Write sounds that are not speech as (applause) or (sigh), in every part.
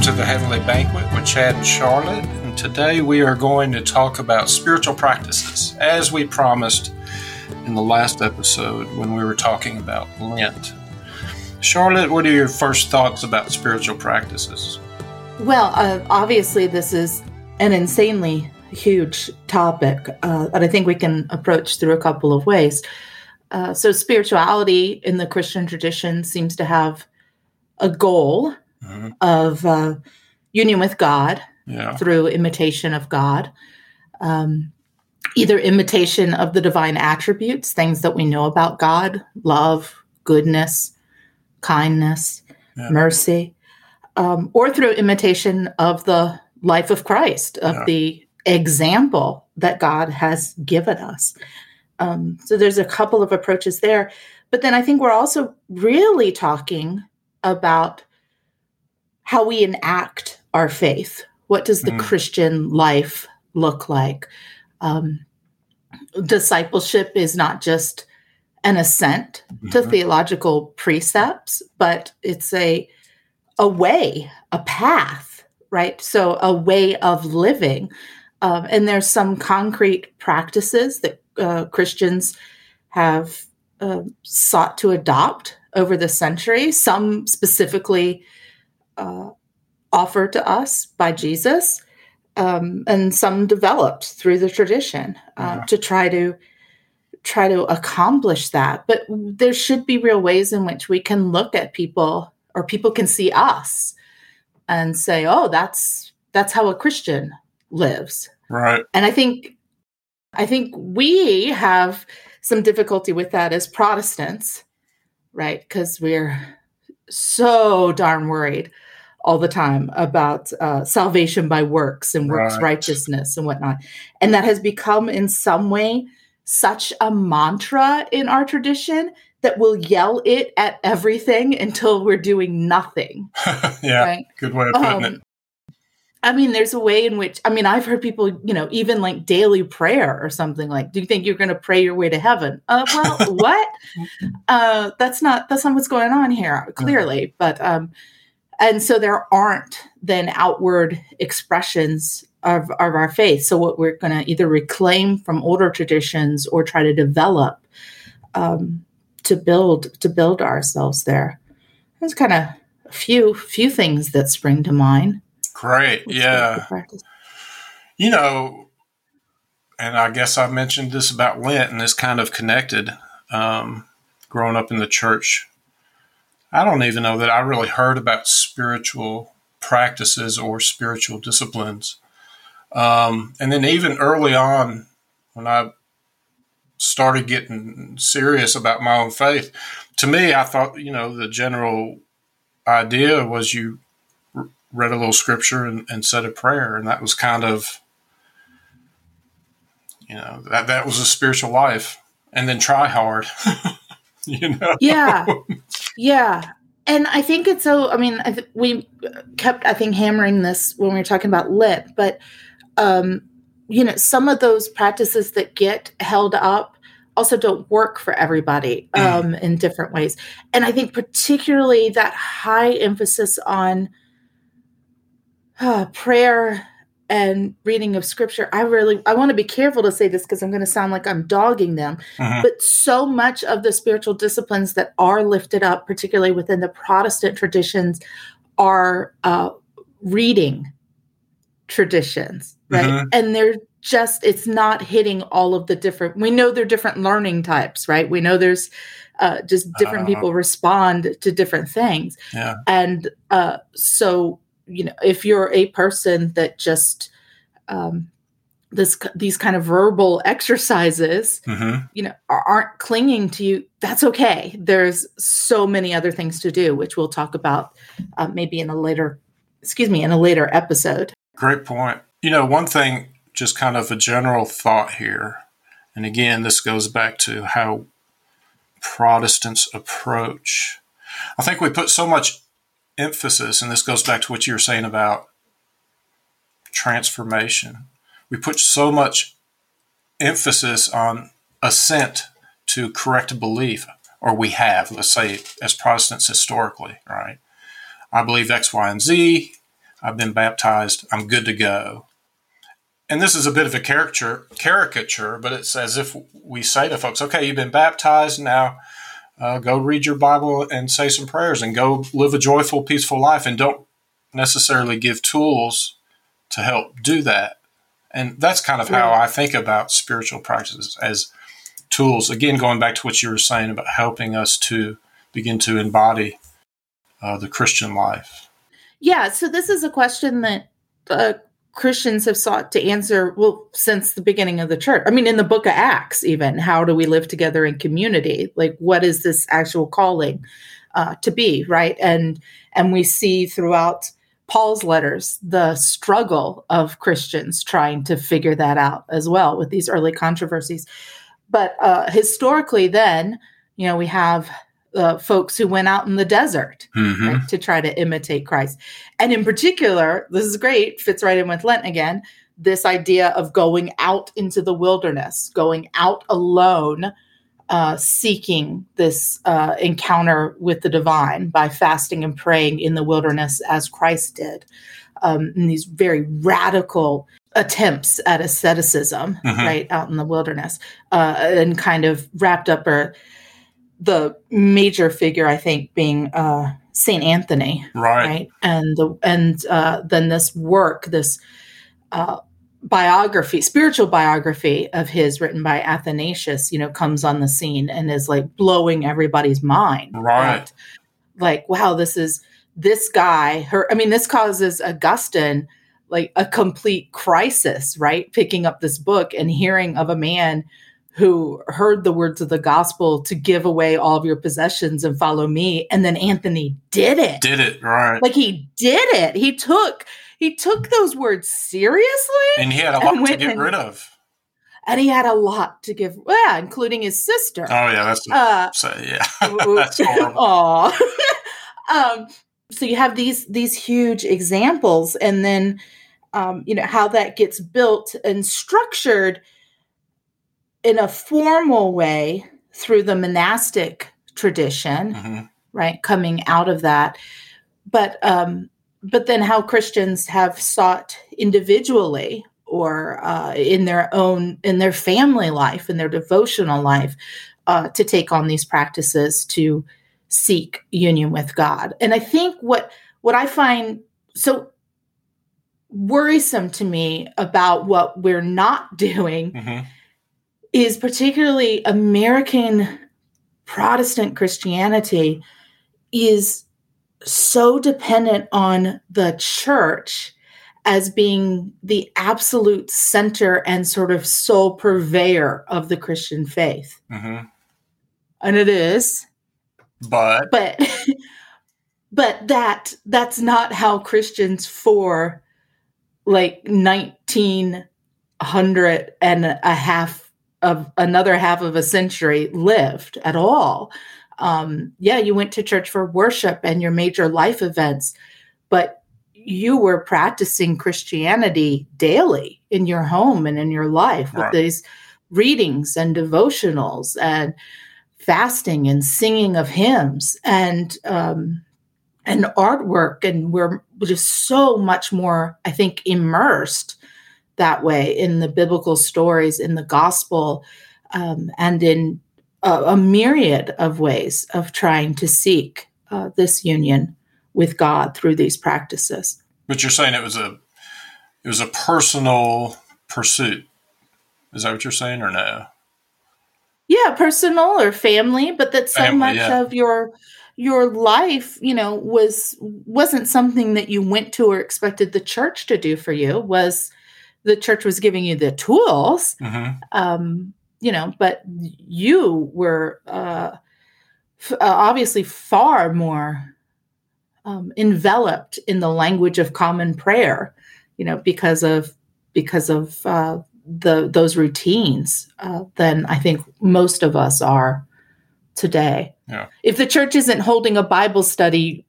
welcome to the Heavenly Banquet with Chad and Charlotte. And today we are going to talk about spiritual practices, as we promised in the last episode when we were talking about Lent. Charlotte, what are your first thoughts about spiritual practices? Well, uh, obviously, this is an insanely huge topic uh, that I think we can approach through a couple of ways. Uh, so, spirituality in the Christian tradition seems to have a goal mm-hmm. of uh, union with God yeah. through imitation of God, um, either imitation of the divine attributes, things that we know about God, love, goodness, kindness, yeah. mercy, um, or through imitation of the life of Christ, of yeah. the example that God has given us. Um, so there's a couple of approaches there. But then I think we're also really talking about how we enact our faith. What does the mm. Christian life look like? Um, discipleship is not just an assent mm-hmm. to theological precepts, but it's a a way, a path, right? So a way of living. Um, and there's some concrete practices that uh, Christians have uh, sought to adopt over the century. Some specifically uh, offered to us by Jesus, um, and some developed through the tradition uh, yeah. to try to try to accomplish that. But there should be real ways in which we can look at people, or people can see us, and say, "Oh, that's that's how a Christian lives." Right. And I think I think we have some difficulty with that as Protestants, right? Because we're so darn worried all the time about uh, salvation by works and works right. righteousness and whatnot. And that has become, in some way, such a mantra in our tradition that we'll yell it at everything until we're doing nothing. (laughs) yeah, right? good way of putting um, it. I mean, there's a way in which, I mean, I've heard people, you know, even like daily prayer or something like, do you think you're going to pray your way to heaven? Uh, well, (laughs) what? Uh, that's not, that's not what's going on here, clearly. But, um, and so there aren't then outward expressions of, of our faith. So what we're going to either reclaim from older traditions or try to develop um, to build to build ourselves there. There's kind of a few few things that spring to mind. Great, yeah. You know, and I guess I mentioned this about Lent, and it's kind of connected. Um, growing up in the church I don't even know that I really heard about spiritual practices or spiritual disciplines. Um, and then even early on, when I started getting serious about my own faith, to me, I thought, you know, the general idea was you read a little scripture and, and said a prayer. And that was kind of, you know, that, that was a spiritual life. And then try hard. (laughs) (laughs) you know? Yeah. Yeah. And I think it's so, I mean, I th- we kept, I think, hammering this when we were talking about Lent, but, um, you know, some of those practices that get held up also don't work for everybody mm. um, in different ways. And I think particularly that high emphasis on uh, prayer and reading of scripture i really i want to be careful to say this because i'm going to sound like i'm dogging them uh-huh. but so much of the spiritual disciplines that are lifted up particularly within the protestant traditions are uh, reading traditions right uh-huh. and they're just it's not hitting all of the different we know they're different learning types right we know there's uh, just different uh, people respond to different things yeah. and uh, so you know if you're a person that just um, this these kind of verbal exercises mm-hmm. you know aren't clinging to you that's okay. There's so many other things to do which we'll talk about uh, maybe in a later excuse me in a later episode. Great point. You know one thing just kind of a general thought here and again this goes back to how protestants approach. I think we put so much emphasis, and this goes back to what you were saying about transformation. We put so much emphasis on assent to correct belief, or we have, let's say, as Protestants historically, right? I believe X, Y, and Z. I've been baptized. I'm good to go. And this is a bit of a caricature, caricature, but it's as if we say to folks, okay, you've been baptized. Now uh, go read your Bible and say some prayers and go live a joyful, peaceful life. And don't necessarily give tools to help do that. And that's kind of how I think about spiritual practices as tools. Again, going back to what you were saying about helping us to begin to embody uh, the Christian life. Yeah. So this is a question that uh, Christians have sought to answer, well, since the beginning of the church. I mean, in the book of Acts, even, how do we live together in community? Like, what is this actual calling uh, to be, right? And and we see throughout Paul's letters the struggle of Christians trying to figure that out as well with these early controversies. But uh, historically, then, you know, we have uh, folks who went out in the desert mm-hmm. right, to try to imitate Christ. And in particular, this is great, fits right in with Lent again, this idea of going out into the wilderness, going out alone, uh, seeking this uh, encounter with the divine by fasting and praying in the wilderness as Christ did. Um, and these very radical attempts at asceticism, mm-hmm. right, out in the wilderness, uh, and kind of wrapped up or the major figure, I think, being uh, Saint Anthony, right. right, and the and uh, then this work, this uh, biography, spiritual biography of his, written by Athanasius, you know, comes on the scene and is like blowing everybody's mind, right? like, wow, this is this guy. Her, I mean, this causes Augustine like a complete crisis, right? Picking up this book and hearing of a man who heard the words of the gospel to give away all of your possessions and follow me. And then anthony did it. Did it right. Like he did it. He took he took those words seriously and he had a lot to get and, rid of. And he had a lot to give yeah including his sister. Oh yeah that's uh, so, yeah. (laughs) that's horrible. (laughs) (laughs) um so you have these these huge examples and then um, you know how that gets built and structured in a formal way through the monastic tradition, mm-hmm. right? Coming out of that, but um, but then how Christians have sought individually or uh, in their own in their family life in their devotional life uh, to take on these practices to seek union with God. And I think what what I find so worrisome to me about what we're not (laughs) doing. Mm-hmm is particularly American Protestant Christianity is so dependent on the church as being the absolute center and sort of sole purveyor of the Christian faith. Mm-hmm. And it is. But but (laughs) but that that's not how Christians for like 1900 and a half of another half of a century lived at all. Um, yeah, you went to church for worship and your major life events, but you were practicing Christianity daily in your home and in your life right. with these readings and devotionals and fasting and singing of hymns and um, and artwork, and we're just so much more, I think, immersed that way in the biblical stories, in the gospel, um, and in a, a, myriad of ways of trying to seek uh, this union with God through these practices. But you're saying it was a it was a personal pursuit. Is that what you're saying, or no? Yeah, personal or family, but that so family, much yeah. of your your life, you know, was wasn't something that you went to or expected the church to do for you. Was the church was giving you the tools, mm-hmm. um, you know, but you were uh, f- uh, obviously far more um, enveloped in the language of common prayer, you know, because of because of uh, the those routines uh, than I think most of us are today. Yeah. If the church isn't holding a Bible study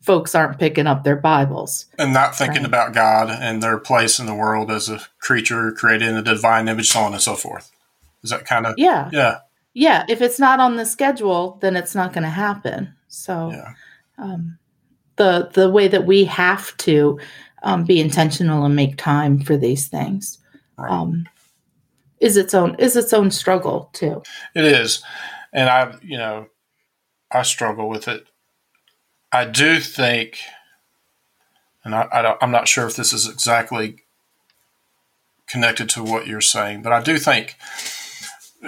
folks aren't picking up their Bibles and not thinking right. about God and their place in the world as a creature created in the divine image, so on and so forth. Is that kind of yeah, yeah, yeah? If it's not on the schedule, then it's not going to happen. So, yeah. um, the the way that we have to um, be intentional and make time for these things right. um, is its own is its own struggle too. It is, and I you know I struggle with it. I do think, and I, I'm not sure if this is exactly connected to what you're saying, but I do think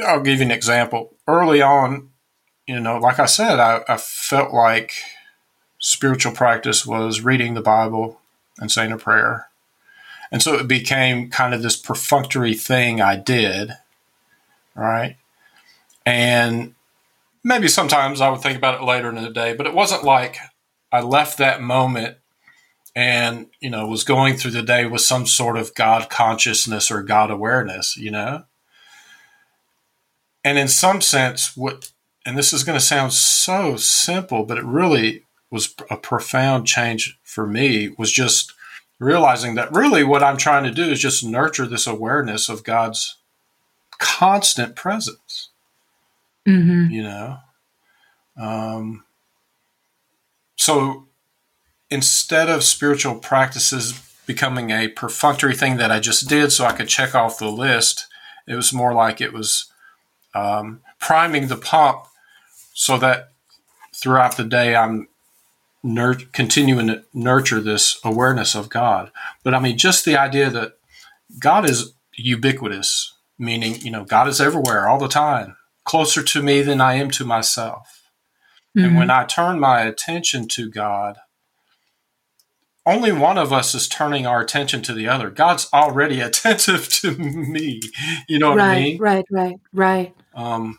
I'll give you an example. Early on, you know, like I said, I, I felt like spiritual practice was reading the Bible and saying a prayer. And so it became kind of this perfunctory thing I did, right? And maybe sometimes I would think about it later in the day, but it wasn't like I left that moment and, you know, was going through the day with some sort of God consciousness or God awareness, you know? And in some sense, what, and this is going to sound so simple, but it really was a profound change for me was just realizing that really what I'm trying to do is just nurture this awareness of God's constant presence. Mm-hmm. You know? Um, so instead of spiritual practices becoming a perfunctory thing that I just did so I could check off the list, it was more like it was um, priming the pump so that throughout the day I'm continuing to nurture this awareness of God. But I mean, just the idea that God is ubiquitous, meaning, you know, God is everywhere all the time, closer to me than I am to myself. Mm-hmm. And when I turn my attention to God, only one of us is turning our attention to the other. God's already (laughs) attentive to me. You know what right, I mean? Right, right, right. Um,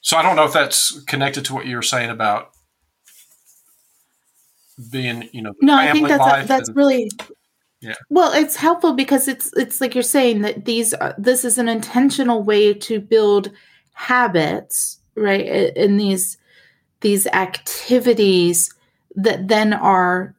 so I don't know if that's connected to what you were saying about being, you know, no, I think that's a, that's and, really yeah. Well, it's helpful because it's it's like you're saying that these are, this is an intentional way to build habits, right? In these these activities that then are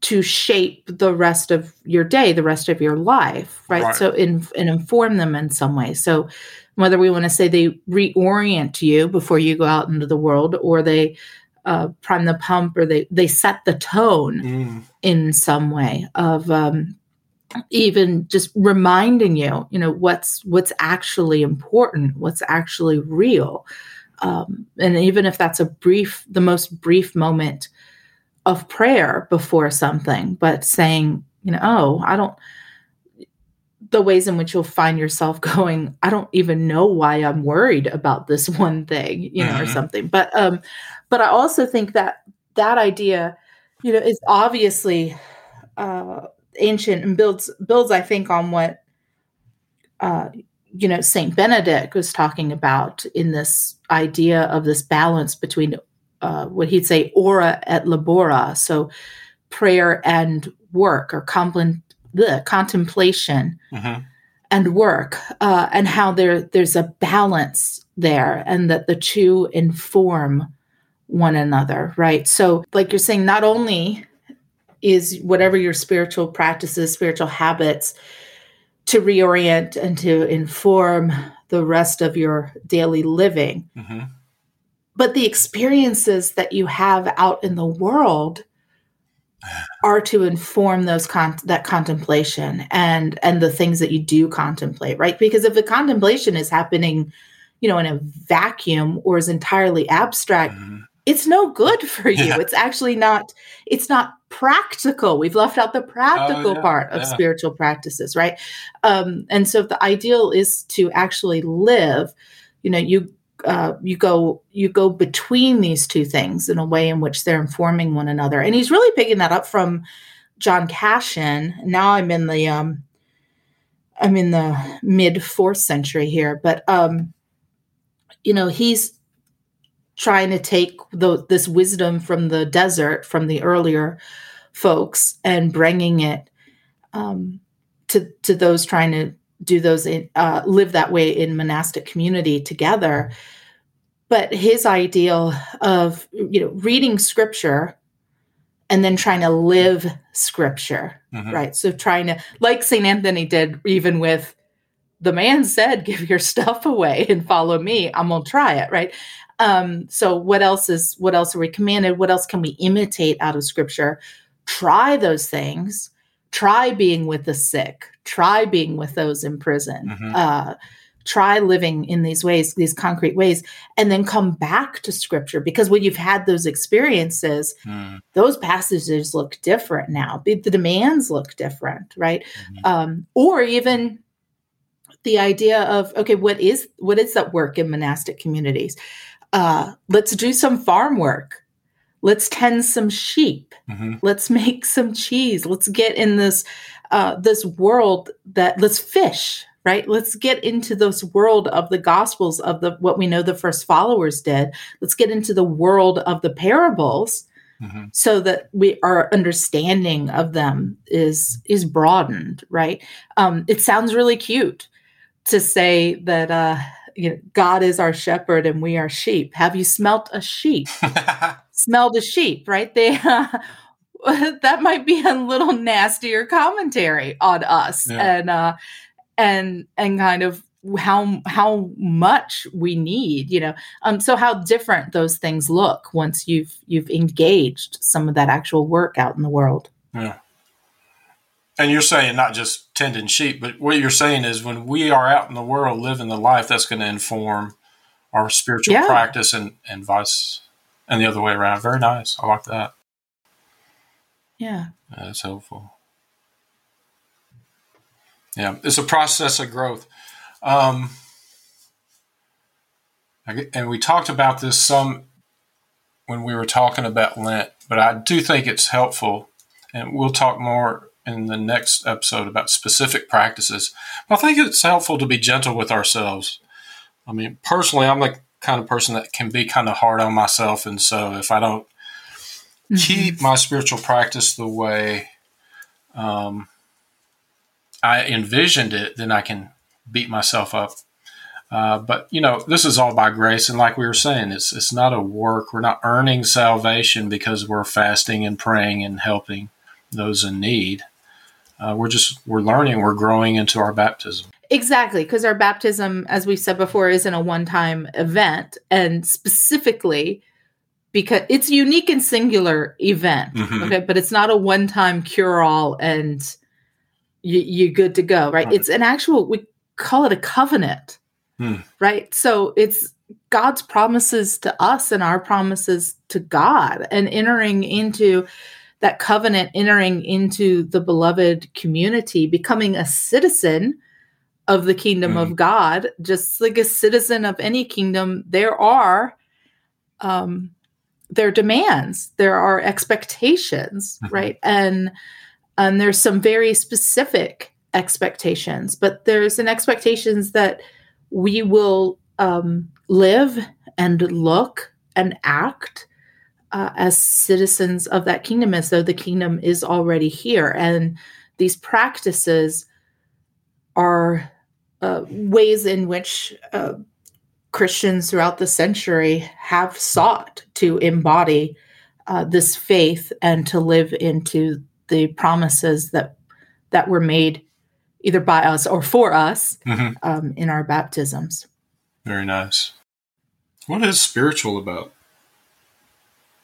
to shape the rest of your day, the rest of your life, right? right. So in, and inform them in some way. So whether we want to say they reorient you before you go out into the world, or they uh, prime the pump or they they set the tone mm. in some way of um, even just reminding you you know what's what's actually important what's actually real um, and even if that's a brief the most brief moment of prayer before something but saying you know oh i don't the ways in which you'll find yourself (laughs) going i don't even know why i'm worried about this (laughs) one thing you know mm-hmm. or something but um but I also think that that idea, you know, is obviously uh, ancient and builds builds, I think, on what uh, you know Saint Benedict was talking about in this idea of this balance between uh, what he'd say ora et labora, so prayer and work or compl- the contemplation. Mm-hmm and work uh, and how there there's a balance there and that the two inform one another, right? So, like you're saying, not only is whatever your spiritual practices, spiritual habits, to reorient and to inform the rest of your daily living, mm-hmm. but the experiences that you have out in the world (sighs) are to inform those con- that contemplation and and the things that you do contemplate right? Because if the contemplation is happening you know in a vacuum or is entirely abstract mm-hmm it's no good for (laughs) you. Yeah. It's actually not it's not practical. We've left out the practical oh, yeah, part of yeah. spiritual practices, right? Um, and so the ideal is to actually live, you know, you uh, you go you go between these two things in a way in which they're informing one another. And he's really picking that up from John Cassian. Now I'm in the um, I'm in the mid fourth century here, but um, you know, he's trying to take the, this wisdom from the desert, from the earlier folks, and bringing it um, to to those trying to do those in, uh, live that way in monastic community together. But his ideal of you know reading scripture and then trying to live scripture, mm-hmm. right? So trying to like Saint Anthony did, even with the man said, give your (laughs) stuff away and follow me. I'm to try it. Right. Um, so what else is, what else are we commanded? What else can we imitate out of scripture? Try those things. Try being with the sick. Try being with those in prison. Mm-hmm. Uh, try living in these ways, these concrete ways, and then come back to scripture because when you've had those experiences, mm. those passages look different now. The, demands look different, right? Mm-hmm. Um, or even the idea of okay, what is what is that work in monastic communities? Uh, let's do some farm work. Let's tend some sheep. Mm-hmm. Let's make some cheese. Let's get in this uh, this world that let's fish right let's get into this world of the gospels of the what we know the first followers did let's get into the world of the parables mm-hmm. so that we our understanding of them is is broadened right um it sounds really cute to say that uh you know god is our shepherd and we are sheep. Have you smelt a sheep? (laughs) Smelled a sheep right? They uh, (laughs) that might be a little nastier commentary on us yeah. and uh and and kind of how how much we need you know. Um so how different those things look once you've you've engaged some of that actual work out in the world. Yeah and you're saying not just tending sheep but what you're saying is when we are out in the world living the life that's going to inform our spiritual yeah. practice and and vice and the other way around. Very nice. I like that. Yeah. That's helpful. Yeah, it's a process of growth. Um, and we talked about this some when we were talking about Lent, but I do think it's helpful, and we'll talk more in the next episode about specific practices. But I think it's helpful to be gentle with ourselves. I mean, personally, I'm the kind of person that can be kind of hard on myself, and so if I don't mm-hmm. keep my spiritual practice the way um, I envisioned it, then I can beat myself up. Uh, but you know, this is all by grace, and like we were saying, it's it's not a work. We're not earning salvation because we're fasting and praying and helping those in need. Uh, we're just we're learning. We're growing into our baptism. Exactly, because our baptism, as we said before, isn't a one-time event, and specifically because it's a unique and singular event. Mm-hmm. Okay, but it's not a one-time cure-all and you, you're good to go, right? right? It's an actual, we call it a covenant, hmm. right? So it's God's promises to us and our promises to God and entering into that covenant, entering into the beloved community, becoming a citizen of the kingdom mm. of God, just like a citizen of any kingdom, there are um there are demands, there are expectations, mm-hmm. right? And and there's some very specific expectations, but there's an expectations that we will um, live and look and act uh, as citizens of that kingdom as though the kingdom is already here. And these practices are uh, ways in which uh, Christians throughout the century have sought to embody uh, this faith and to live into the promises that that were made either by us or for us mm-hmm. um, in our baptisms. Very nice. What is spiritual about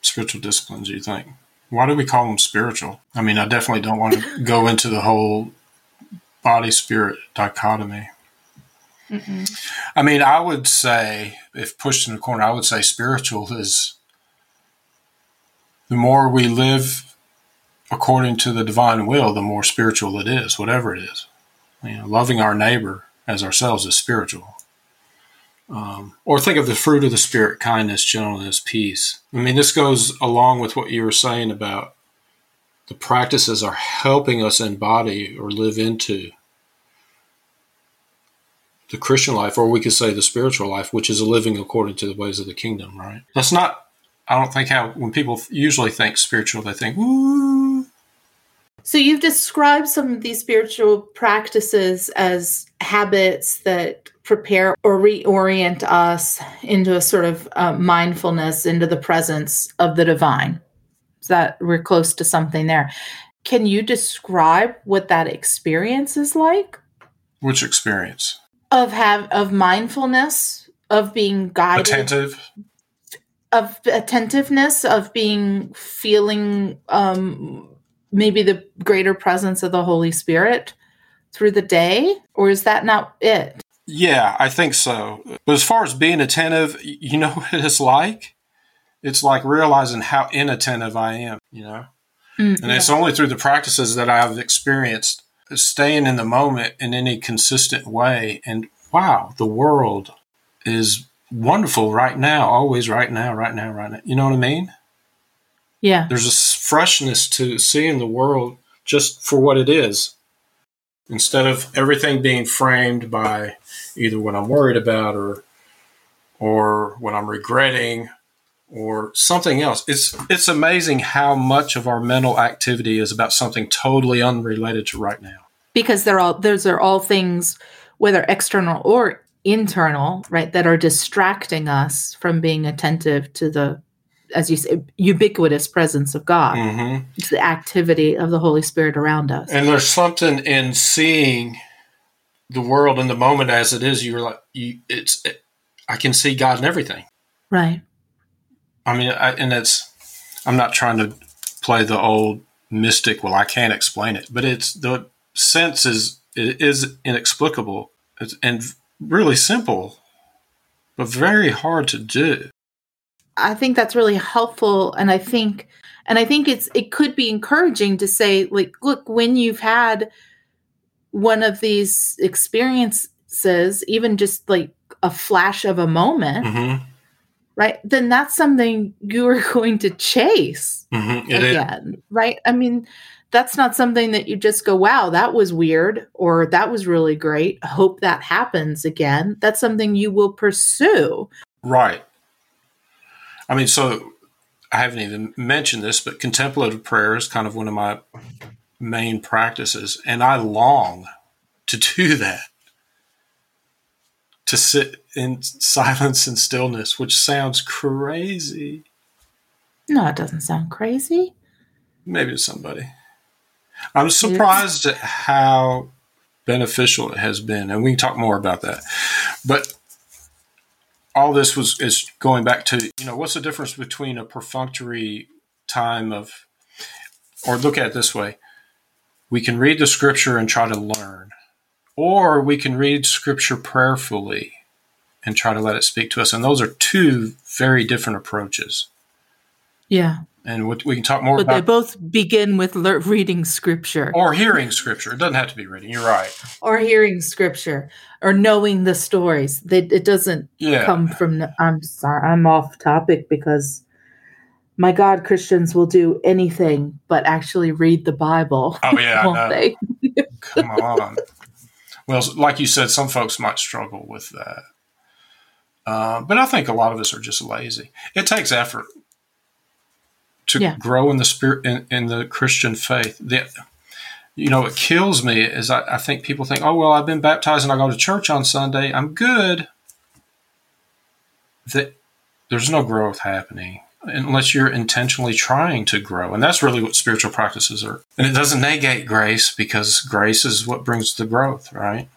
spiritual disciplines? Do you think? Why do we call them spiritual? I mean, I definitely don't want to (laughs) go into the whole body spirit dichotomy. Mm-mm. I mean, I would say, if pushed in a corner, I would say spiritual is the more we live according to the divine will, the more spiritual it is, whatever it is. You know, loving our neighbor as ourselves is spiritual. Um, or think of the fruit of the spirit: kindness, gentleness, peace. I mean, this goes along with what you were saying about the practices are helping us embody or live into the Christian life, or we could say the spiritual life, which is a living according to the ways of the kingdom, right? That's not, I don't think how, when people usually think spiritual, they think, so you've described some of these spiritual practices as habits that prepare or reorient us into a sort of uh, mindfulness into the presence of the divine. So that we're close to something there. Can you describe what that experience is like? Which experience? of have of mindfulness of being guided Attentive. of attentiveness of being feeling um maybe the greater presence of the holy spirit through the day or is that not it Yeah, I think so. But as far as being attentive, you know (laughs) what it's like? It's like realizing how inattentive I am, you know? Mm, And it's only through the practices that I've experienced staying in the moment in any consistent way. And wow, the world is wonderful right now, always right now, right now, right now. You know what I mean? Yeah There's a freshness to seeing the world just for what it is instead of everything being framed by either what I'm worried about or or what I'm regretting or something else. It's it's amazing how much of our mental activity is about something totally unrelated to right now. because they're all those are all things whether external or internal right that are distracting us from being attentive to the as you say ubiquitous presence of god hmm it's the activity of the holy spirit around us And there's something in seeing the world in the moment as it is. You're like, you, it's. I can see God in everything. right I mean, I, and it's. I'm not trying to play the old mystic. Well, I can't explain it, but it's the sense is it is inexplicable it's, and really simple, but very hard to do. I think that's really helpful and i think and i think it's it could be encouraging to say like look when you've had one of these experiences even just like a flash of a moment hmm right then that's something you're (laughs) going to chase hmm It is. again right? I mean that's not something that you just go wow that was weird or that was really great. I hope that happens again. That's something you will pursue. Right. I mean, so I haven't even mentioned this, but contemplative prayer is kind of one of my main practices, and I long to do (laughs) that. To sit in silence and stillness, which sounds crazy, no it doesn't sound crazy maybe to somebody. I'm surprised at how beneficial it has been, and we can talk more about that. But all this was is going back to you know what's the difference between a perfunctory time of, or look at it this way: we can read the scripture and try to learn, or we can read scripture prayerfully and try to let it speak to us, and those are two very different approaches. yeah And we can talk more but they both begin with lear- reading scripture or hearing scripture. It doesn't have to be reading. You're right. or hearing scripture or knowing the stories that it doesn't Yeah. come from i'm sorry i'm off topic because my god christians will do anything but actually read the bible Oh yeah, (laughs) won't know. they Come on. Well, like you said, some folks might struggle with that, uh, but I think a lot of us are just lazy. It takes effort to Yeah. grow in the spirit in, in the Christian faith. The, you know, it kills me is I, I think people think, "Oh well, I've been baptized and I go to church on Sunday. I'm good." That there's no growth happening unless you're intentionally trying to grow. And that's really what spiritual practices are. And it doesn't negate grace because grace is what brings the growth, right?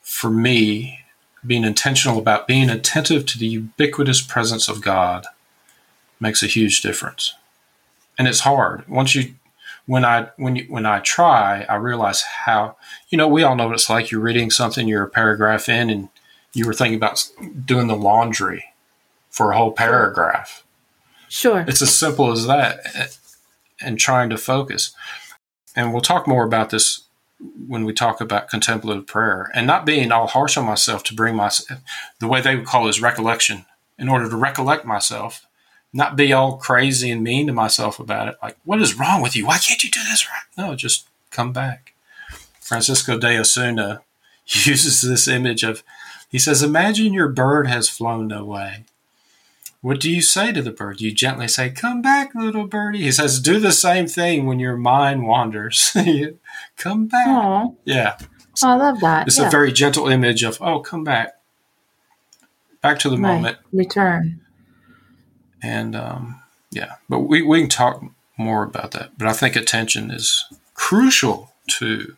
For me, being intentional about being attentive to the ubiquitous presence of God makes a huge difference. And it's hard. Once you when I when you when I try, I realize how you know, we all know what it's like. You're reading something, you're a paragraph in and you were thinking about doing the laundry for a whole paragraph. sure It's as simple as that and trying to focus. And we'll talk more about this when we talk about contemplative prayer and not being all harsh on myself to bring myself the way they would call it is recollection, in order to recollect myself, not be all crazy and mean to myself about it. Like, what is wrong with you? Why can't you do this right? No, just come back. Francisco de Osuna (laughs) uses this image of, he says, imagine your bird has flown away. What do you say to the bird? You gently say, Come back, little birdie. He says, Do the same thing when your mind wanders. (laughs) come back. oh Yeah. i love that It's yeah. a very gentle image of, Oh, come back. Back to the Right. moment. return And um, yeah, but we, we can talk more about that. But I think attention is crucial to.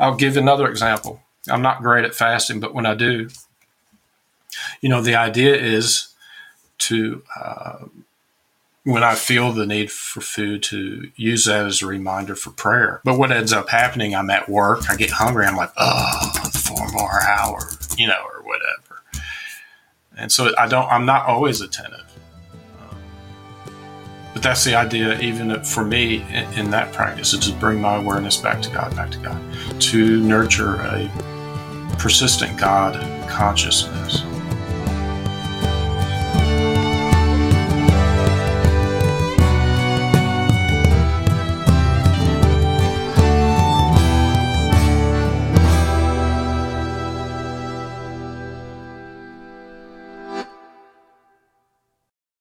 I'll give another example. I'm not great at fasting, but when I do, you know, the idea is to, uh, when I feel the need for food, to use that as a reminder for prayer. But what ends up happening, I'm at work, I get hungry, I'm like, oh, four more hours, you know, or whatever. And so I don't, I'm not always attentive. But that's the idea, even for me in, that practice, is to bring my awareness back to God, back to God, to nurture a persistent God consciousness.